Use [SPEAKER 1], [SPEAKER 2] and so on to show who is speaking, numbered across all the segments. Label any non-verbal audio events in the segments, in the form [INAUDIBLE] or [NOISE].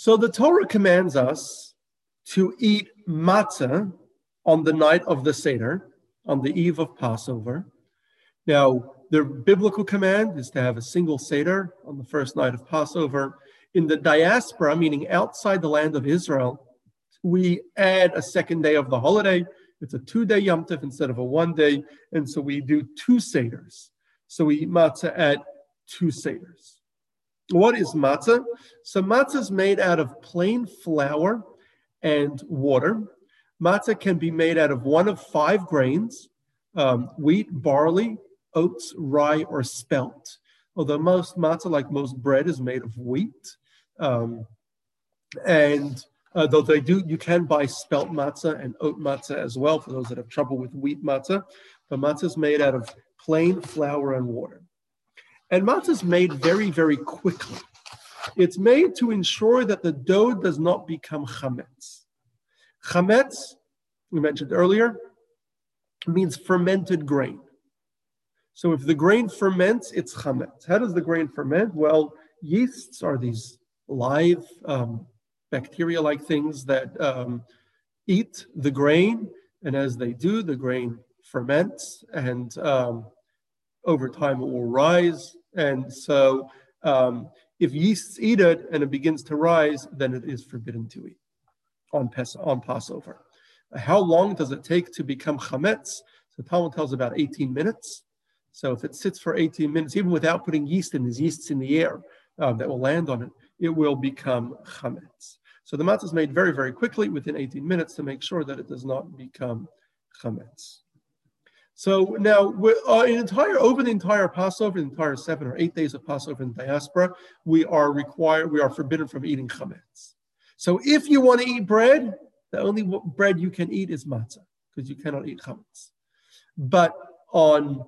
[SPEAKER 1] So the Torah commands us to eat matzah on the night of the Seder, on the eve of Passover. Now, the biblical command is to have a single Seder on the first night of Passover. In the diaspora, meaning outside the land of Israel, we add a second day of the holiday. It's a two day Yom Tov instead of a one day. And so we do two Seders. So we eat matzah at two Seders. What is matzah? So matzah is made out of plain flour and water. Matzah can be made out of one of five grains um, wheat, barley, oats, rye, or spelt. Although most matzah, like most bread, is made of wheat. Um, and uh, though they do, you can buy spelt matzah and oat matzah as well for those that have trouble with wheat matzah. But matzah is made out of plain flour and water. And matzah is made very, very quickly. It's made to ensure that the dough does not become chametz. Chametz, we mentioned earlier, means fermented grain. So if the grain ferments, it's chametz. How does the grain ferment? Well, yeasts are these live um, bacteria-like things that um, eat the grain, and as they do, the grain ferments, and um, over time it will rise. And so um, if yeasts eat it and it begins to rise, then it is forbidden to eat on, Pes- on Passover. How long does it take to become chametz? So Talmud tells about 18 minutes. So if it sits for 18 minutes, even without putting yeast in, there's yeasts in the air um, that will land on it, it will become chametz. So the matzah is made very, very quickly within 18 minutes to make sure that it does not become chametz. So now, uh, entire over the entire Passover, the entire seven or eight days of Passover in diaspora, we are required, we are forbidden from eating chametz. So if you want to eat bread, the only bread you can eat is matzah because you cannot eat chametz. But on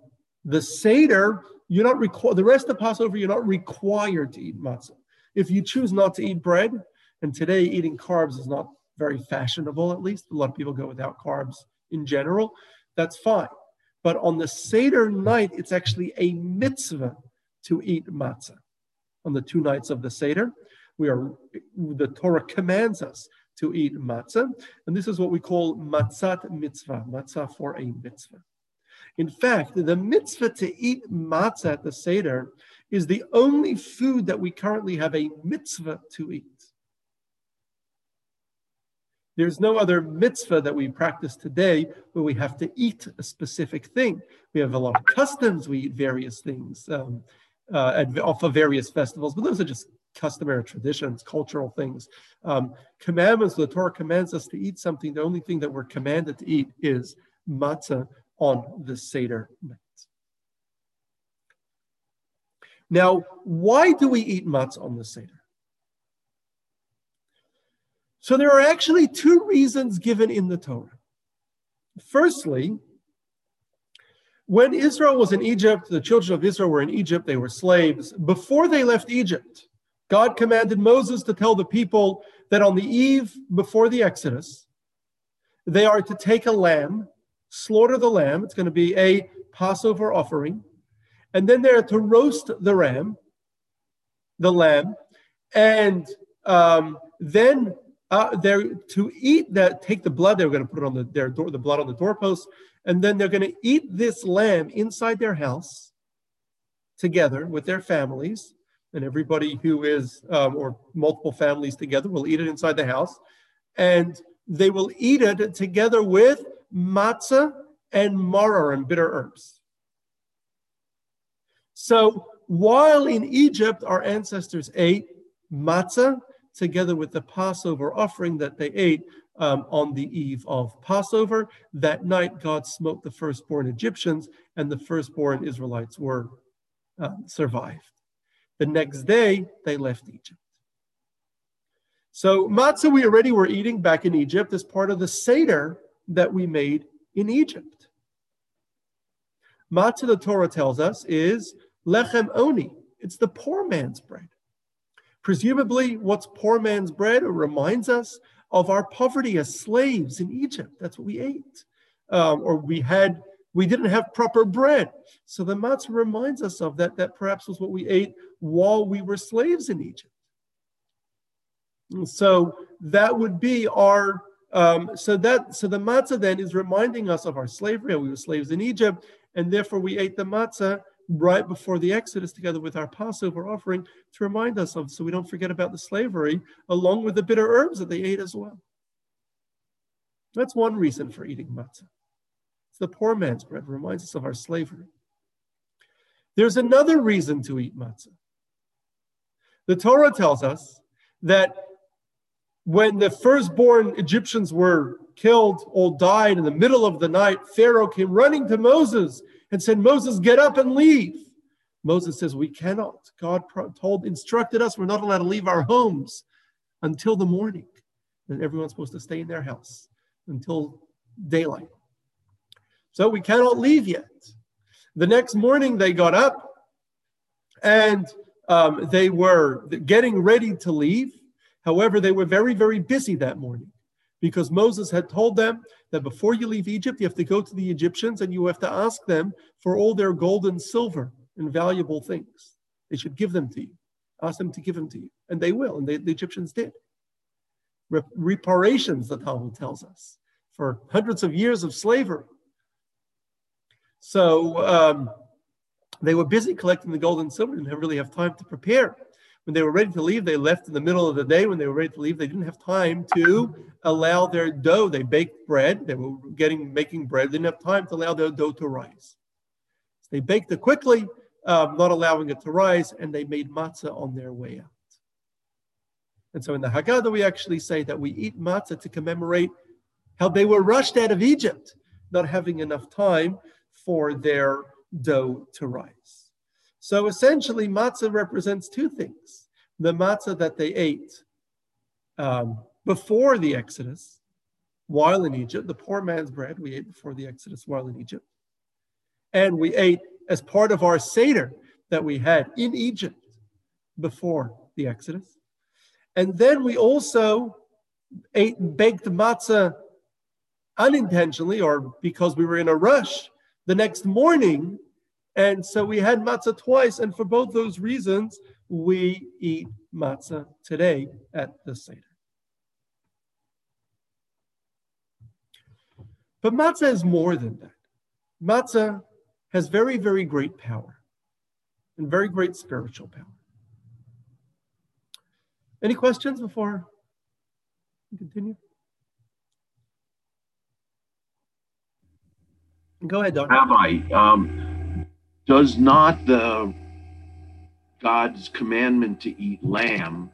[SPEAKER 1] the seder, you're not required. The rest of Passover, you're not required to eat matzah. If you choose not to eat bread, and today eating carbs is not very fashionable, at least a lot of people go without carbs in general. That's fine. But on the Seder night, it's actually a mitzvah to eat matzah. On the two nights of the Seder, we are the Torah commands us to eat matzah, and this is what we call matzat mitzvah, matzah for a mitzvah. In fact, the mitzvah to eat matzah at the Seder is the only food that we currently have a mitzvah to eat. There's no other mitzvah that we practice today where we have to eat a specific thing. We have a lot of customs. We eat various things um, uh, off of various festivals, but those are just customary traditions, cultural things. Um, commandments, the Torah commands us to eat something. The only thing that we're commanded to eat is matzah on the Seder night. Now, why do we eat matzah on the Seder? So there are actually two reasons given in the Torah. Firstly, when Israel was in Egypt, the children of Israel were in Egypt, they were slaves. Before they left Egypt, God commanded Moses to tell the people that on the eve before the Exodus, they are to take a lamb, slaughter the lamb. It's going to be a Passover offering. And then they're to roast the ram, the lamb, and um, then uh, they're to eat that, take the blood, they're going to put it on the, their door, the blood on the doorpost, and then they're going to eat this lamb inside their house together with their families. And everybody who is, um, or multiple families together, will eat it inside the house. And they will eat it together with matzah and maror and bitter herbs. So while in Egypt, our ancestors ate matzah together with the Passover offering that they ate um, on the eve of Passover. That night, God smote the firstborn Egyptians, and the firstborn Israelites were uh, survived. The next day, they left Egypt. So matzah we already were eating back in Egypt as part of the Seder that we made in Egypt. Matzah, the Torah tells us, is lechem oni. It's the poor man's bread. Presumably, what's poor man's bread reminds us of our poverty as slaves in Egypt. That's what we ate. Um, or we had, we didn't have proper bread. So the matzah reminds us of that, that perhaps was what we ate while we were slaves in Egypt. So that would be our um, so that so the matzah then is reminding us of our slavery. We were slaves in Egypt, and therefore we ate the matzah right before the Exodus together with our Passover offering to remind us of, so we don't forget about the slavery, along with the bitter herbs that they ate as well. That's one reason for eating matzah. It's the poor man's bread, reminds us of our slavery. There's another reason to eat matzah. The Torah tells us that when the firstborn Egyptians were killed, all died in the middle of the night, Pharaoh came running to Moses and said, Moses, get up and leave. Moses says, We cannot. God told, instructed us, we're not allowed to leave our homes until the morning. And everyone's supposed to stay in their house until daylight. So we cannot leave yet. The next morning they got up and um, they were getting ready to leave. However, they were very, very busy that morning because Moses had told them that before you leave Egypt, you have to go to the Egyptians and you have to ask them for all their gold and silver and valuable things. They should give them to you. Ask them to give them to you. And they will. And they, the Egyptians did. reparations, the Talmud tells us, for hundreds of years of slavery. So um, they were busy collecting the gold and silver and didn't really have time to prepare. When they were ready to leave, they left in the middle of the day. When they were ready to leave, they didn't have time to allow their dough. They baked bread. They were getting making bread. They didn't have time to allow their dough to rise. So they baked it quickly, um, not allowing it to rise, and they made matzah on their way out. And so in the Haggadah, we actually say that we eat matzah to commemorate how they were rushed out of Egypt, not having enough time for their dough to rise. So essentially, matzah represents two things the matzah that they ate um, before the Exodus, while in Egypt, the poor man's bread we ate before the Exodus while in Egypt. And we ate as part of our Seder that we had in Egypt before the Exodus. And then we also ate baked matzah unintentionally or because we were in a rush the next morning. And so we had matzah twice. And for both those reasons, we eat matzah today at the Seder. But matzah is more than that. Matzah has very, very great power and very great spiritual power. Any questions before we continue? Go ahead, Doctor.
[SPEAKER 2] Rabbi, um, does not the God's commandment to eat lamb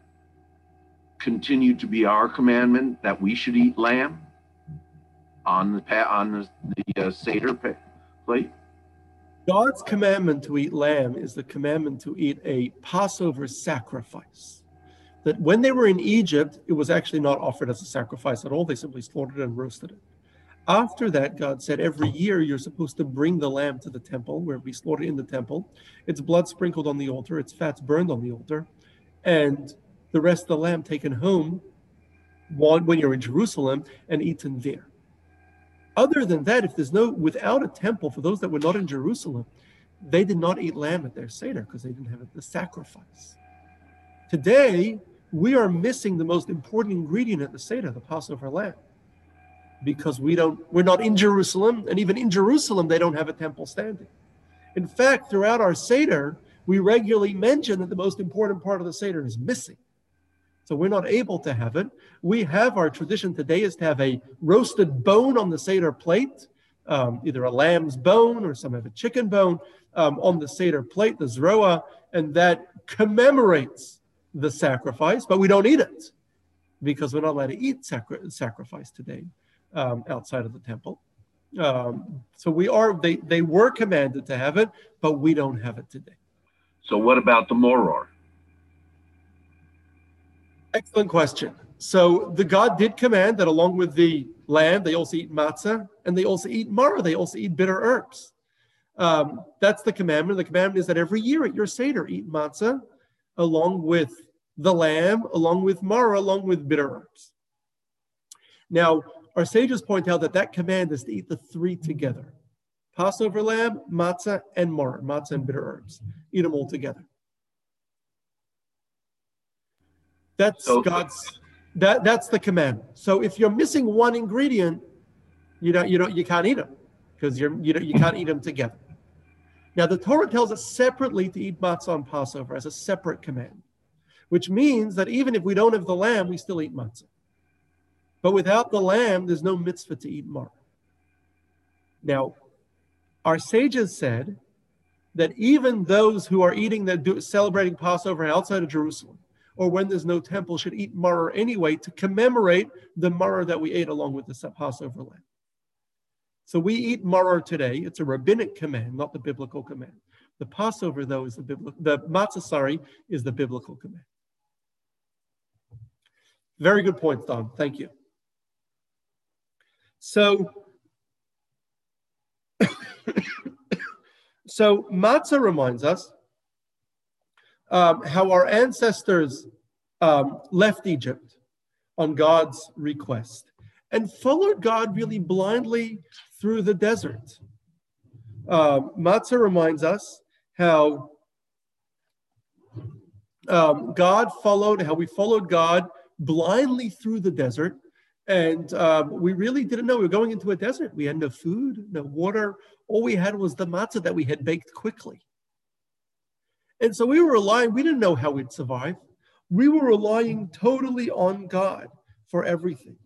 [SPEAKER 2] continue to be our commandment that we should eat lamb on the on the, the uh, seder plate?
[SPEAKER 1] God's commandment to eat lamb is the commandment to eat a Passover sacrifice. That when they were in Egypt, it was actually not offered as a sacrifice at all. They simply slaughtered and roasted it. After that, God said, every year you're supposed to bring the lamb to the temple where we slaughter in the temple. Its blood sprinkled on the altar, its fats burned on the altar, and the rest of the lamb taken home when you're in Jerusalem and eaten there. Other than that, if there's no, without a temple, for those that were not in Jerusalem, they did not eat lamb at their Seder because they didn't have the sacrifice. Today, we are missing the most important ingredient at the Seder, the Passover lamb because we don't we're not in Jerusalem and even in Jerusalem they don't have a temple standing. In fact, throughout our Seder, we regularly mention that the most important part of the Seder is missing. So we're not able to have it. We have our tradition today is to have a roasted bone on the Seder plate, um, either a lamb's bone or some have a chicken bone um, on the Seder plate, the zroa, and that commemorates the sacrifice, but we don't eat it because we're not allowed to eat sacri- sacrifice today um, outside of the temple. Um, so we are they they were commanded to have it, but we don't have it today.
[SPEAKER 2] So what about the moror?
[SPEAKER 1] Excellent question. So the God did command that along with the lamb, they also eat matzah and they also eat maror. They also eat bitter herbs. Um, that's the commandment. The commandment is that every year at your seder, eat matzah along with the lamb, along with maror, along with bitter herbs. Now, our sages point out that that command is to eat the three together Passover lamb, matzah, and mar, matzah and bitter herbs. Eat them all together. That's so, God's That, that's the command. So if you're missing one ingredient, you don't, you don't, you can't eat them because you're, you, don't, you can't eat them together. Now the Torah tells us separately to eat matzah on Passover as a separate command, which means that even if we don't have the lamb, we still eat matzah. But without the lamb, there's no mitzvah to eat maror. Now, our sages said that even those who are eating that celebrating Passover outside of Jerusalem, or when there's no temple, should eat maror anyway to commemorate the maror that we ate along with the Passover lamb. So we eat maror today. It's a rabbinic command, not the biblical command. The Passover, though, is the biblical. The matzah, sorry, is the biblical command. Very good point, Don. Thank you. So so matzah reminds us um, how our ancestors um, left Egypt on God's request and followed God really blindly through the desert. Uh, matzah reminds us how um, God followed, how we followed God blindly through the desert and um, we really didn't know we were going into a desert. We had no food, no water. All we had was the matzah that we had baked quickly. And so we were relying, we didn't know how we'd survive. We were relying totally on God for everything.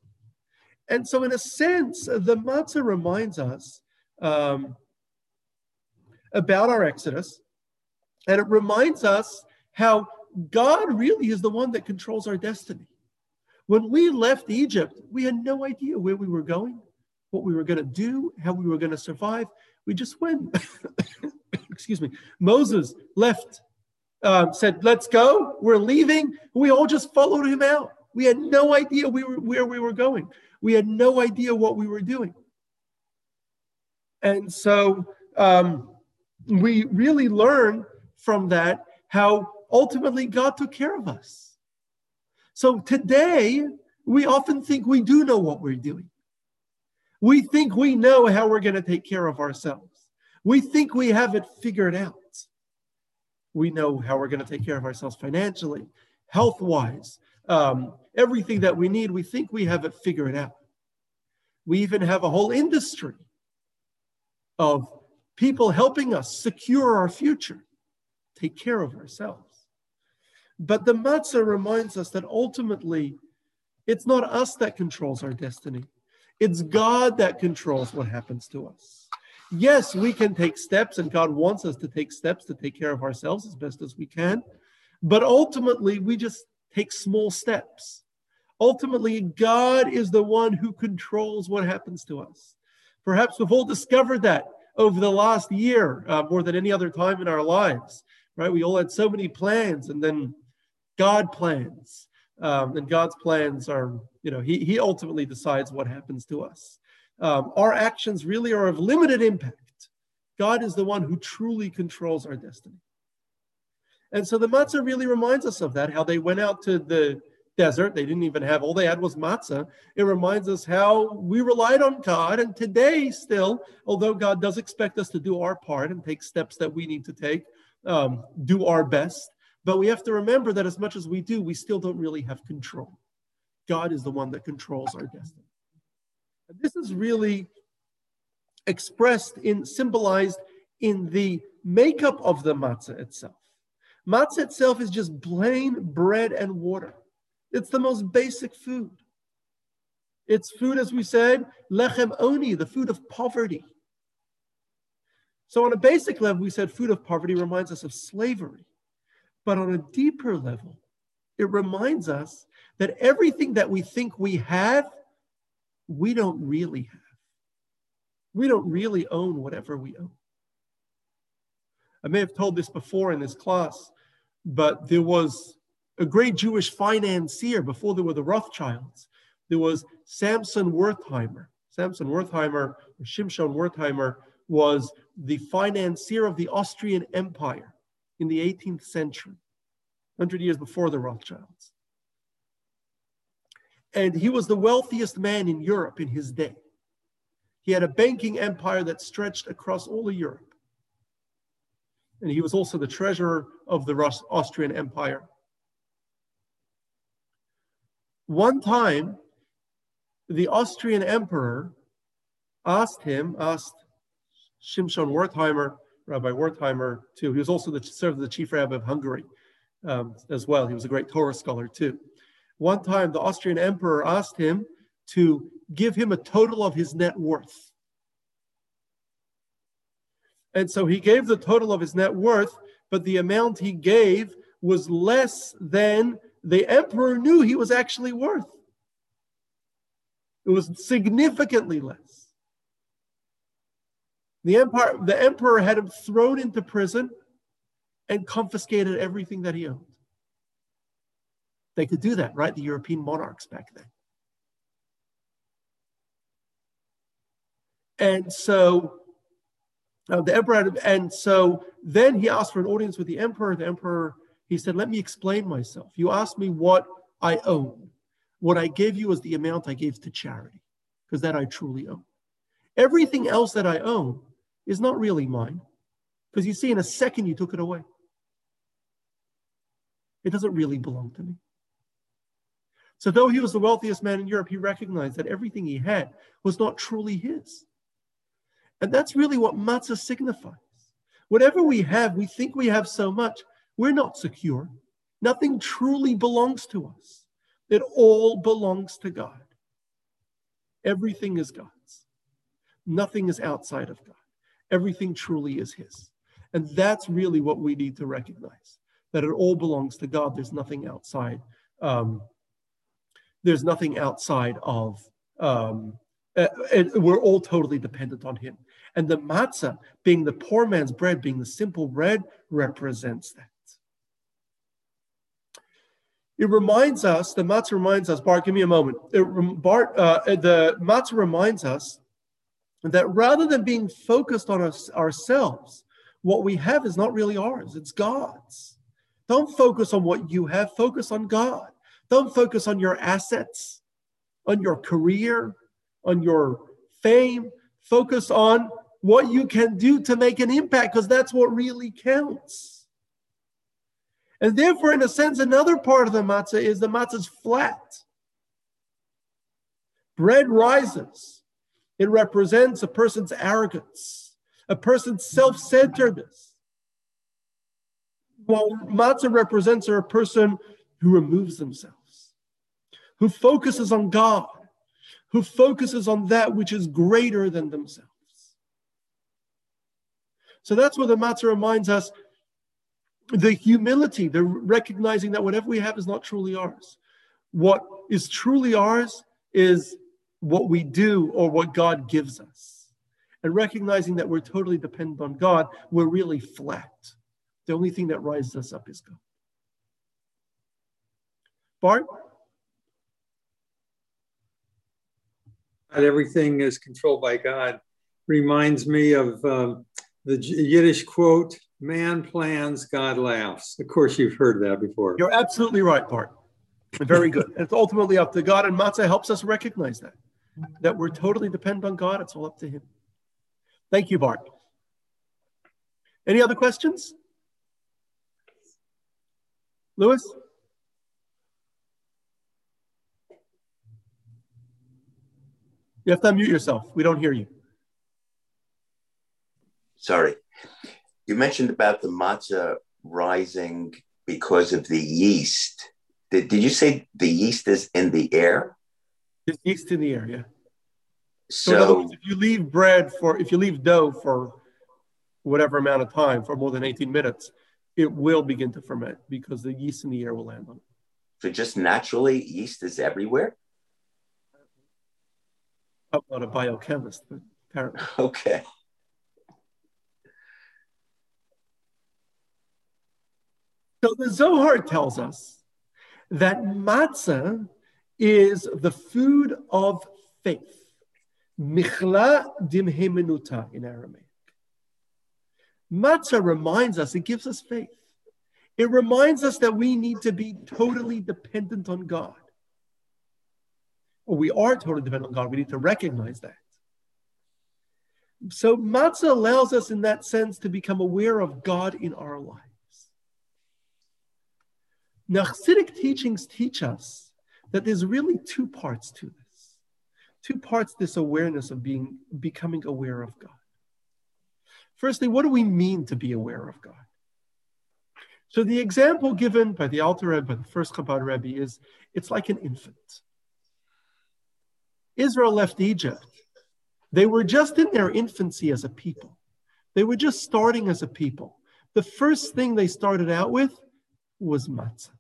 [SPEAKER 1] And so, in a sense, the matzah reminds us um, about our Exodus, and it reminds us how God really is the one that controls our destiny. When we left Egypt, we had no idea where we were going, what we were going to do, how we were going to survive. We just went. [COUGHS] Excuse me. Moses left, um, said, Let's go. We're leaving. We all just followed him out. We had no idea we were, where we were going. We had no idea what we were doing. And so um, we really learn from that how ultimately God took care of us. So today, we often think we do know what we're doing. We think we know how we're going to take care of ourselves. We think we have it figured out. We know how we're going to take care of ourselves financially, health wise, um, everything that we need. We think we have it figured out. We even have a whole industry of people helping us secure our future, take care of ourselves. But the matzah reminds us that ultimately, it's not us that controls our destiny. It's God that controls what happens to us. Yes, we can take steps, and God wants us to take steps to take care of ourselves as best as we can. But ultimately, we just take small steps. Ultimately, God is the one who controls what happens to us. Perhaps we've all discovered that over the last year uh, more than any other time in our lives, right? We all had so many plans, and then God plans. Um, and God's plans are, you know, he, he ultimately decides what happens to us. Um, our actions really are of limited impact. God is the one who truly controls our destiny. And so the matzah really reminds us of that, how they went out to the desert. They didn't even have, all they had was matzah. It reminds us how we relied on God. And today, still, although God does expect us to do our part and take steps that we need to take, um, do our best, but we have to remember that as much as we do, we still don't really have control. God is the one that controls our destiny. And this is really expressed in, symbolized in the makeup of the matzah itself. Matzah itself is just plain bread and water. It's the most basic food. It's food, as we said, lechem oni, the food of poverty. So, on a basic level, we said food of poverty reminds us of slavery. But on a deeper level, it reminds us that everything that we think we have, we don't really have. We don't really own whatever we own. I may have told this before in this class, but there was a great Jewish financier before there were the Rothschilds. There was Samson Wertheimer. Samson Wertheimer, or Shimshon Wertheimer, was the financier of the Austrian Empire in the 18th century, 100 years before the Rothschilds. And he was the wealthiest man in Europe in his day. He had a banking empire that stretched across all of Europe. And he was also the treasurer of the Austrian Empire. One time, the Austrian emperor asked him, asked Shimshon Wertheimer, Rabbi Wertheimer, too. He was also the served as the chief rabbi of Hungary um, as well. He was a great Torah scholar too. One time, the Austrian emperor asked him to give him a total of his net worth. And so he gave the total of his net worth, but the amount he gave was less than the emperor knew he was actually worth. It was significantly less. The, empire, the emperor had him thrown into prison and confiscated everything that he owned. They could do that, right? The European monarchs back then. And so uh, the emperor, and so then he asked for an audience with the emperor. The emperor, he said, Let me explain myself. You asked me what I own. What I gave you is the amount I gave to charity, because that I truly own. Everything else that I own is not really mine, because you see, in a second, you took it away. It doesn't really belong to me. So, though he was the wealthiest man in Europe, he recognized that everything he had was not truly his. And that's really what matzah signifies. Whatever we have, we think we have so much, we're not secure. Nothing truly belongs to us. It all belongs to God. Everything is God's. Nothing is outside of God. Everything truly is His. And that's really what we need to recognize that it all belongs to God. There's nothing outside. Um, there's nothing outside of. Um, we're all totally dependent on Him. And the matzah, being the poor man's bread, being the simple bread, represents that. It reminds us, the matzah reminds us, Bart, give me a moment. It, Bart, uh, the matzah reminds us that rather than being focused on us, ourselves, what we have is not really ours, it's God's. Don't focus on what you have, focus on God. Don't focus on your assets, on your career, on your fame. Focus on what you can do to make an impact because that's what really counts. And therefore, in a sense, another part of the matzah is the matzah is flat. Bread rises. It represents a person's arrogance, a person's self centeredness. While matzah represents a person who removes themselves, who focuses on God, who focuses on that which is greater than themselves. So that's what the matzah reminds us the humility, the recognizing that whatever we have is not truly ours. What is truly ours is what we do or what God gives us. And recognizing that we're totally dependent on God, we're really flat. The only thing that rises us up is God. Bart?
[SPEAKER 3] Not everything is controlled by God. Reminds me of um, the Yiddish quote, man plans, God laughs. Of course, you've heard that before.
[SPEAKER 1] You're absolutely right, Bart. Very good. it's ultimately up to God, and matzah helps us recognize that, that we're totally dependent on God. It's all up to Him. Thank you, Bart. Any other questions? Lewis? You have to unmute yourself. We don't hear you.
[SPEAKER 4] Sorry. You mentioned about the matzah rising because of the yeast. Did, did you say the yeast is in the air?
[SPEAKER 1] There's yeast in the area? yeah. So, so words, if you leave bread for, if you leave dough for whatever amount of time, for more than 18 minutes, it will begin to ferment because the yeast in the air will land on it.
[SPEAKER 4] So just naturally, yeast is everywhere?
[SPEAKER 1] I'm not a biochemist, but apparently. [LAUGHS]
[SPEAKER 4] Okay.
[SPEAKER 1] So the Zohar tells us that matzah is the food of faith. Michla dimhemenuta in Aramaic. Matzah reminds us, it gives us faith. It reminds us that we need to be totally dependent on God. Or we are totally dependent on God. We need to recognize that. So matzah allows us in that sense to become aware of God in our lives. Now, Hasidic teachings teach us that there's really two parts to this. Two parts this awareness of being becoming aware of God. Firstly, what do we mean to be aware of God? So the example given by the Alter Rebbe, by the first Chabad Rebbe, is it's like an infant. Israel left Egypt. They were just in their infancy as a people. They were just starting as a people. The first thing they started out with was matzah.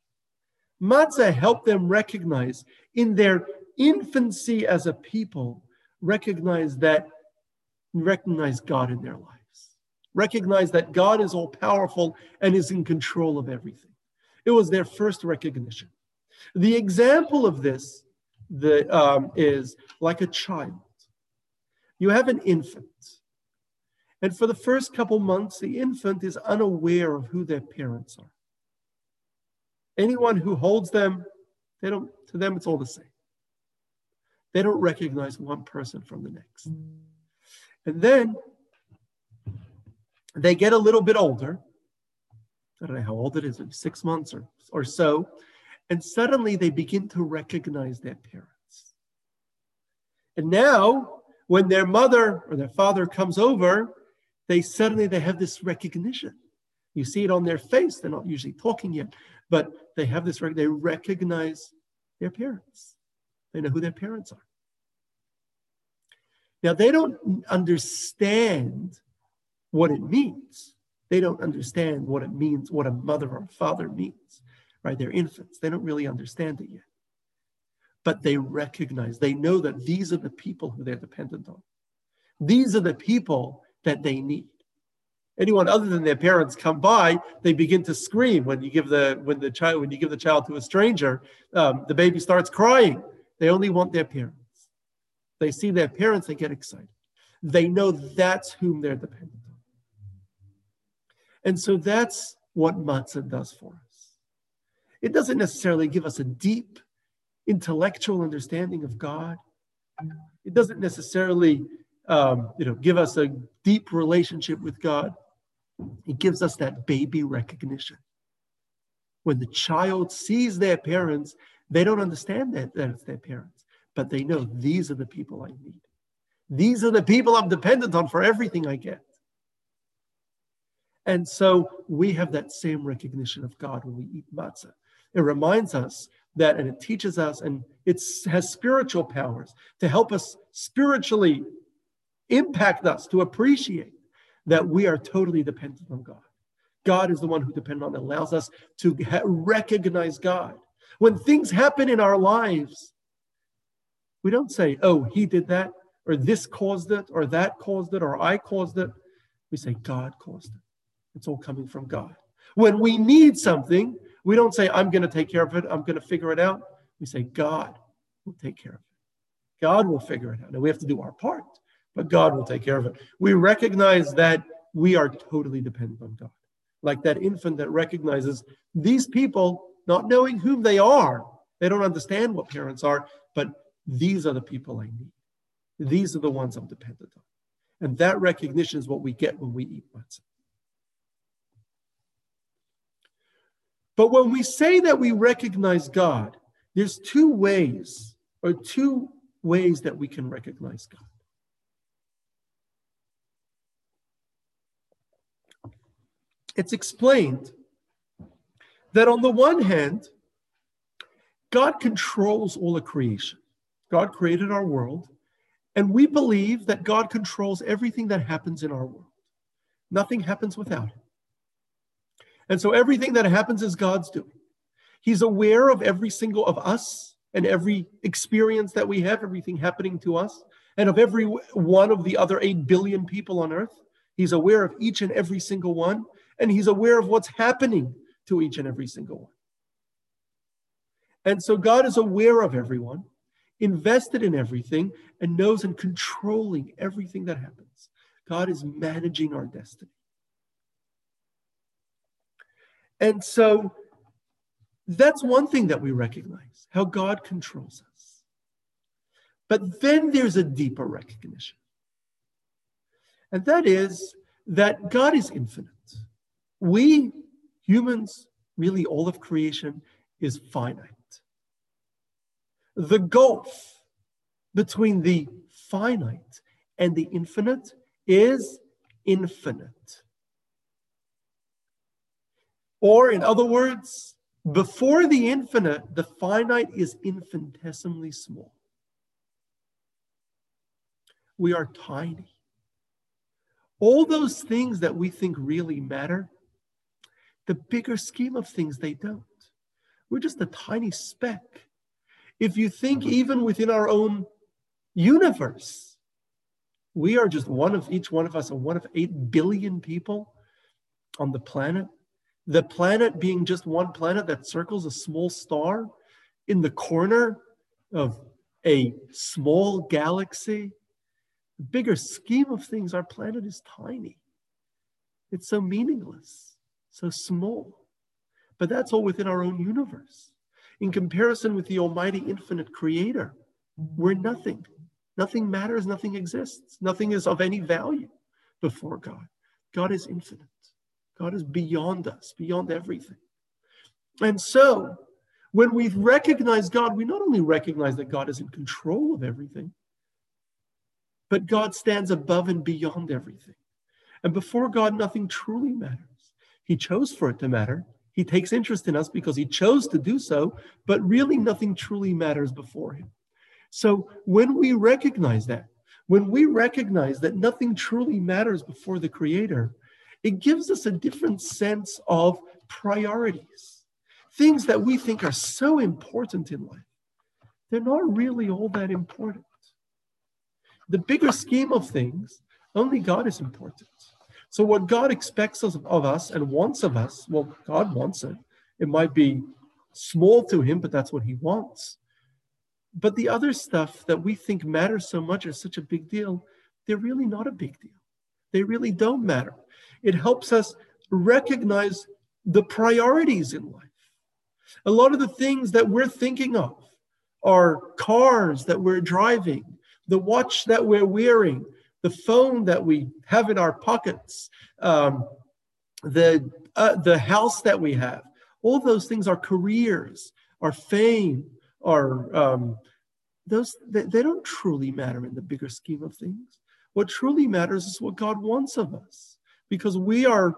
[SPEAKER 1] Matzah helped them recognize in their infancy as a people, recognize that, recognize God in their lives. Recognize that God is all powerful and is in control of everything. It was their first recognition. The example of this the, um, is like a child. You have an infant. And for the first couple months, the infant is unaware of who their parents are. Anyone who holds them, they don't, to them, it's all the same. They don't recognize one person from the next. And then they get a little bit older. I don't know how old it is, six months or, or so. And suddenly they begin to recognize their parents. And now, when their mother or their father comes over, they suddenly they have this recognition. You see it on their face. They're not usually talking yet, but they have this, they recognize their parents. They know who their parents are. Now, they don't understand what it means. They don't understand what it means, what a mother or a father means, right? They're infants. They don't really understand it yet. But they recognize, they know that these are the people who they're dependent on. These are the people that they need anyone other than their parents come by, they begin to scream when you give the when the child when you give the child to a stranger. Um, the baby starts crying. They only want their parents. They see their parents, they get excited. They know that's whom they're dependent on. And so that's what matzah does for us. It doesn't necessarily give us a deep intellectual understanding of God. It doesn't necessarily um, you know, give us a deep relationship with God. It gives us that baby recognition. When the child sees their parents, they don't understand that, that it's their parents, but they know these are the people I need. These are the people I'm dependent on for everything I get. And so we have that same recognition of God when we eat matzah. It reminds us that, and it teaches us, and it has spiritual powers to help us spiritually impact us, to appreciate that we are totally dependent on God. God is the one who depends on, allows us to ha- recognize God. When things happen in our lives, we don't say, oh, he did that, or this caused it, or that caused it, or I caused it. We say, God caused it. It's all coming from God. When we need something, we don't say, I'm going to take care of it, I'm going to figure it out. We say, God will take care of it. God will figure it out. Now we have to do our part but God will take care of it. We recognize that we are totally dependent on God. Like that infant that recognizes these people, not knowing whom they are, they don't understand what parents are, but these are the people I need. These are the ones I'm dependent on. And that recognition is what we get when we eat matzah. But when we say that we recognize God, there's two ways, or two ways that we can recognize God. It's explained that on the one hand, God controls all of creation. God created our world, and we believe that God controls everything that happens in our world. Nothing happens without him. And so everything that happens is God's doing. He's aware of every single of us and every experience that we have, everything happening to us, and of every one of the other 8 billion people on earth. He's aware of each and every single one and he's aware of what's happening to each and every single one. And so God is aware of everyone, invested in everything, and knows and controlling everything that happens. God is managing our destiny. And so that's one thing that we recognize how God controls us. But then there's a deeper recognition. And that is that God is infinite we humans, really all of creation, is finite. The gulf between the finite and the infinite is infinite. Or, in other words, before the infinite, the finite is infinitesimally small. We are tiny. All those things that we think really matter, the bigger scheme of things, they don't. We're just a tiny speck. If you think mm-hmm. even within our own universe, we are just one of each one of us, one of 8 billion people on the planet. The planet being just one planet that circles a small star in the corner of a small galaxy. The bigger scheme of things, our planet is tiny. It's so meaningless, so small. But that's all within our own universe. In comparison with the Almighty Infinite Creator, we're nothing. Nothing matters, nothing exists, nothing is of any value before God. God is infinite. God is beyond us, beyond everything. And so, when we recognize God, we not only recognize that God is in control of everything, but God stands above and beyond everything. And before God, nothing truly matters. He chose for it to matter. He takes interest in us because he chose to do so, but really nothing truly matters before him. So when we recognize that, when we recognize that nothing truly matters before the Creator, it gives us a different sense of priorities. Things that we think are so important in life, they're not really all that important. The bigger scheme of things, only God is important. So, what God expects of us and wants of us, well, God wants it. It might be small to Him, but that's what He wants. But the other stuff that we think matters so much is such a big deal, they're really not a big deal. They really don't matter. It helps us recognize the priorities in life. A lot of the things that we're thinking of are cars that we're driving, the watch that we're wearing, the phone that we have in our pockets, um, the, uh, the house that we have. All those things are careers, our fame, our, um, those they, they don't truly matter in the bigger scheme of things. What truly matters is what God wants of us, because we are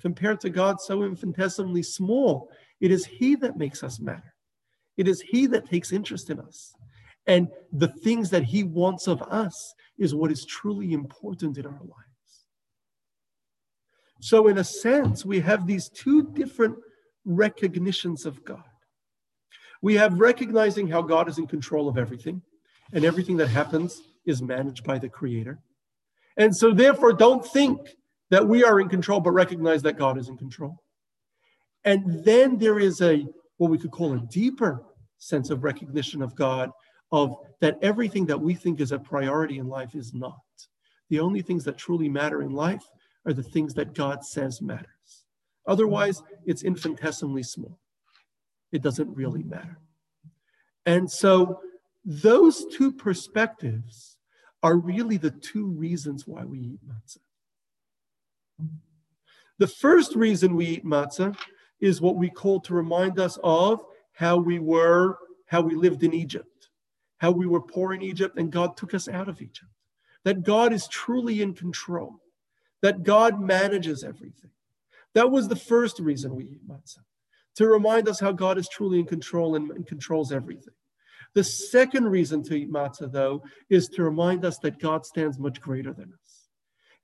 [SPEAKER 1] compared to God so infinitesimally small. It is He that makes us matter. It is He that takes interest in us. And the things that He wants of us is what is truly important in our lives. So, in a sense, we have these two different recognitions of God. We have recognizing how God is in control of everything, and everything that happens is managed by the Creator. And so, therefore, don't think that we are in control, but recognize that God is in control. And then there is a what we could call a deeper sense of recognition of God, of that everything that we think is a priority in life is not. The only things that truly matter in life are the things that God says matters. Otherwise, it's infinitesimally small it doesn't really matter. And so those two perspectives are really the two reasons why we eat matzah. The first reason we eat matzah is what we call to remind us of how we were, how we lived in Egypt, how we were poor in Egypt, and God took us out of Egypt. That God is truly in control, that God manages everything. That was the first reason we eat matzah to remind us how God is truly in control and, and controls everything. The second reason to eat matzah, though, is to remind us that God stands much greater than us.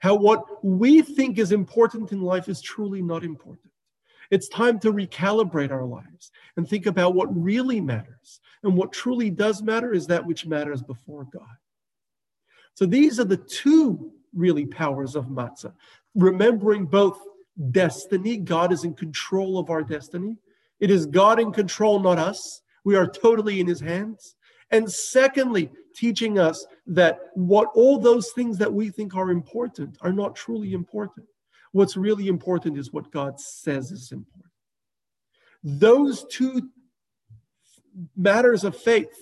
[SPEAKER 1] How what we think is important in life is truly not important. It's time to recalibrate our lives and think about what really matters. And what truly does matter is that which matters before God. So these are the two really powers of matzah, remembering both destiny. God is in control of our destiny. It is God in control, not us. We are totally in his hands. And secondly, teaching us that what all those things that we think are important are not truly important. What's really important is what God says is important. Those two matters of faith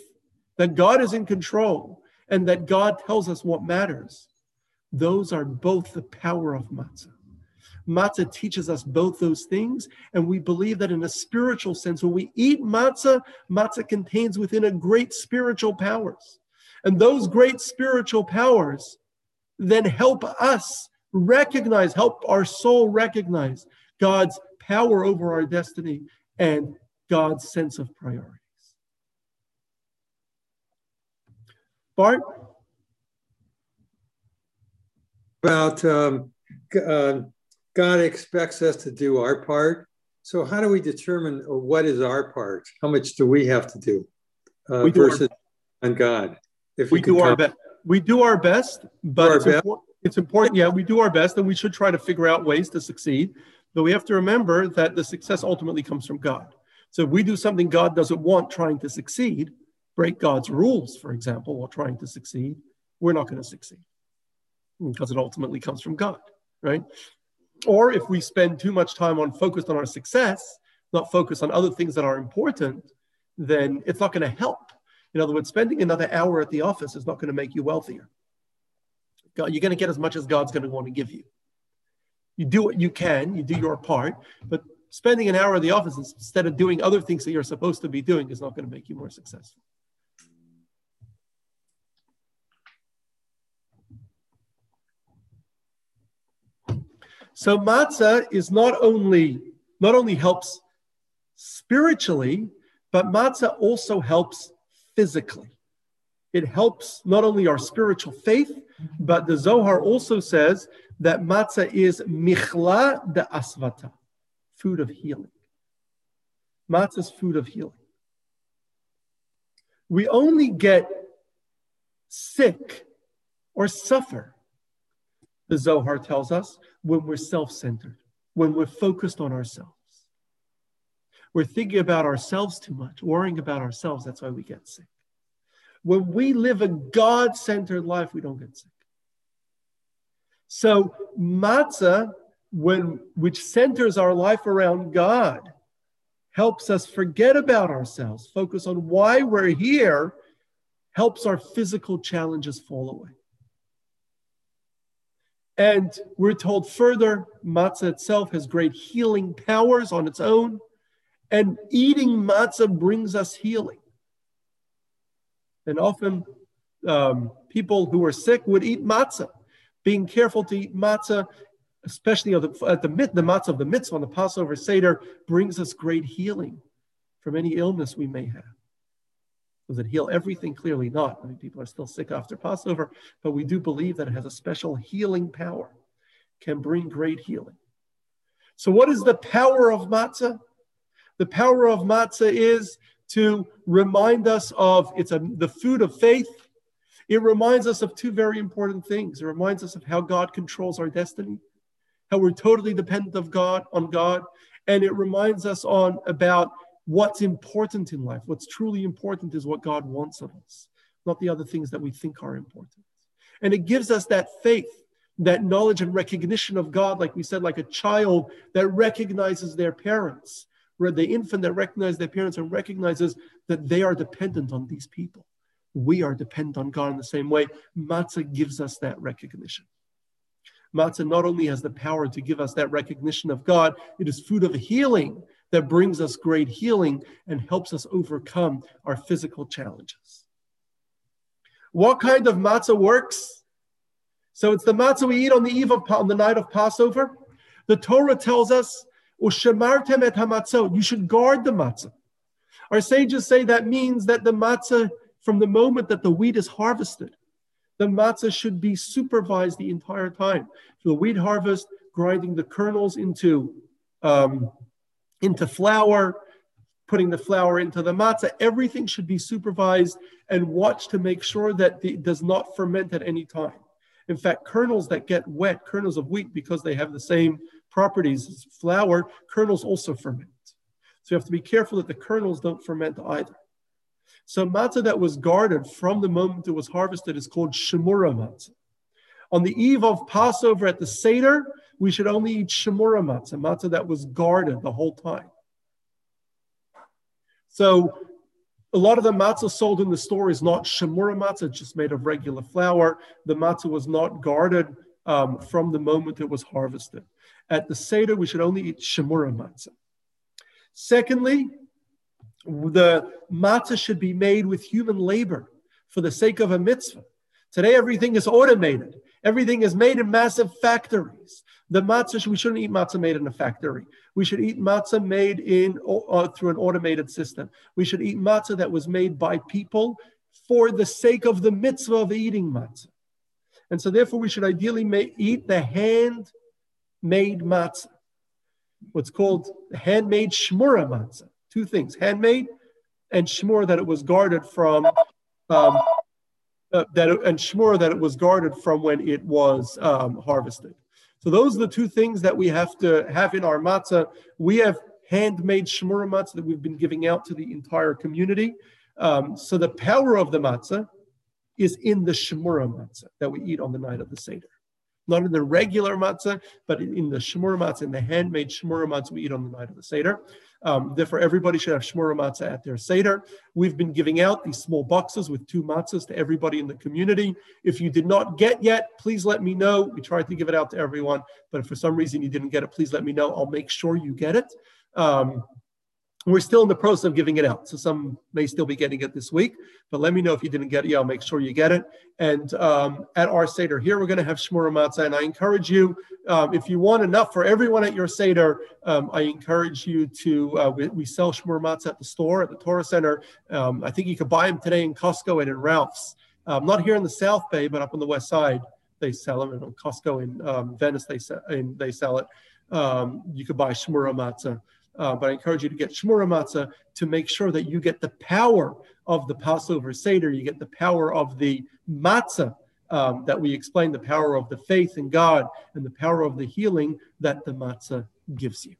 [SPEAKER 1] that God is in control and that God tells us what matters, those are both the power of matzah. Matzah teaches us both those things. And we believe that in a spiritual sense, when we eat matzah, matzah contains within it great spiritual powers. And those great spiritual powers then help us recognize, help our soul recognize God's power over our destiny and God's sense of priorities. Bart?
[SPEAKER 3] About um, uh, God expects us to do our part. So, how do we determine what is our part? How much do we have to do, uh, do versus our, on God?
[SPEAKER 1] If we do our best, we do our best, but it's, best. Impor- it's important. Yeah, we do our best, and we should try to figure out ways to succeed. But we have to remember that the success ultimately comes from God. So, if we do something God doesn't want, trying to succeed, break God's rules, for example, while trying to succeed, we're not going to succeed because it ultimately comes from God, right? Or if we spend too much time on focused on our success, not focus on other things that are important, then it's not going to help. In other words, spending another hour at the office is not going to make you wealthier. God, you're going to get as much as God's going to want to give you. You do what you can, you do your part, but spending an hour in the office instead of doing other things that you're supposed to be doing is not going to make you more successful. So matzah is not only not only helps spiritually, but matzah also helps physically. It helps not only our spiritual faith, but the Zohar also says that matzah is michla de asvata, food of healing. Matzah is food of healing. We only get sick or suffer the Zohar tells us, when we're self centered, when we're focused on ourselves. We're thinking about ourselves too much, worrying about ourselves. That's why we get sick. When we live a God centered life, we don't get sick. So, matzah, when, which centers our life around God, helps us forget about ourselves, focus on why we're here, helps our physical challenges fall away. And we're told further, matzah itself has great healing powers on its own. And eating matzah brings us healing. And often um, people who are sick would eat matzah. Being careful to eat matzah, especially at the, at the, the matzah of the mitzvah on the Passover Seder, brings us great healing from any illness we may have. Does it heal everything? Clearly not. I mean, people are still sick after Passover, but we do believe that it has a special healing power, can bring great healing. So, what is the power of matzah? The power of matzah is to remind us of it's a, the food of faith. It reminds us of two very important things. It reminds us of how God controls our destiny, how we're totally dependent of God on God, and it reminds us on about what's important in life. What's truly important is what God wants of us, not the other things that we think are important. And it gives us that faith, that knowledge and recognition of God, like we said, like a child that recognizes their parents, the infant that recognizes their parents and recognizes that they are dependent on these people. We are dependent on God in the same way. Matzah gives us that recognition. Matzah not only has the power to give us that recognition of God, it is food of healing that brings us great healing and helps us overcome our physical challenges. What kind of matzah works? So it's the matzah we eat on the eve of on the night of Passover. The Torah tells us, "Ushemartem et hamatzot." You should guard the matzah. Our sages say that means that the matzah, from the moment that the wheat is harvested, the matzah should be supervised the entire time. The wheat harvest, grinding the kernels into um, into flour, putting the flour into the matzah. Everything should be supervised and watched to make sure that it does not ferment at any time. In fact, kernels that get wet, kernels of wheat, because they have the same properties flour, kernels also ferment. So you have to be careful that the kernels don't ferment either. So matzah that was guarded from the moment it was harvested is called shemura matzah. On the eve of Passover at the Seder, we should only eat shemura matzah, matzah that was guarded the whole time. So a lot of the matzah sold in the store is not shemura matzah, just made of regular flour. The matzah was not guarded um, from the moment it was harvested. At the Seder, we should only eat Shemura matzah. Secondly, the matzah should be made with human labor for the sake of a mitzvah. Today, everything is automated. Everything is made in massive factories. The matzah, we shouldn't eat matzah made in a factory. We should eat matzah made in uh, through an automated system. We should eat matzah that was made by people for the sake of the mitzvah of eating matzah. And so, therefore, we should ideally may, eat the handmade matzah, what's called handmade shmura matzah. Two things: handmade and shmur that it was guarded from. Um, uh, that it, and shmur that it was guarded from when it was um, harvested. So those are the two things that we have to have in our matzah. We have handmade shmura matzah that we've been giving out to the entire community. Um, so the power of the matzah is in the shmura matzah that we eat on the night of the Seder. Not in the regular matzah, but in the shmura matzah, in the handmade shmura matzah we eat on the night of the Seder. Um, therefore, everybody should have shmura matzah at their Seder. We've been giving out these small boxes with two matzahs to everybody in the community. If you did not get yet, please let me know. We tried to give it out to everyone, but if for some reason you didn't get it, please let me know. I'll make sure you get it. Um, we're still in the process of giving it out. So some may still be getting it this week, but let me know if you didn't get it. Yeah, I'll make sure you get it. And um, at our Seder here, we're going to have Shmura Matzah. And I encourage you, um, if you want enough for everyone at your Seder, um, I encourage you to, uh, we, we, sell Shmura Matzah at the store, at the Torah Center. Um, I think you could buy them today in Costco and in Ralph's. Um, not here in the South Bay, but up on the West Side, they sell them. And in Costco in um, Venice, they, sell, they sell it. you could buy Shmura Matzah. Uh, but I encourage you to get Shmura Matzah to make sure that you get the power of the Passover Seder, you get the power of the matzah um, that we explain, the power of the faith in God and the power of the healing that the matzah gives you.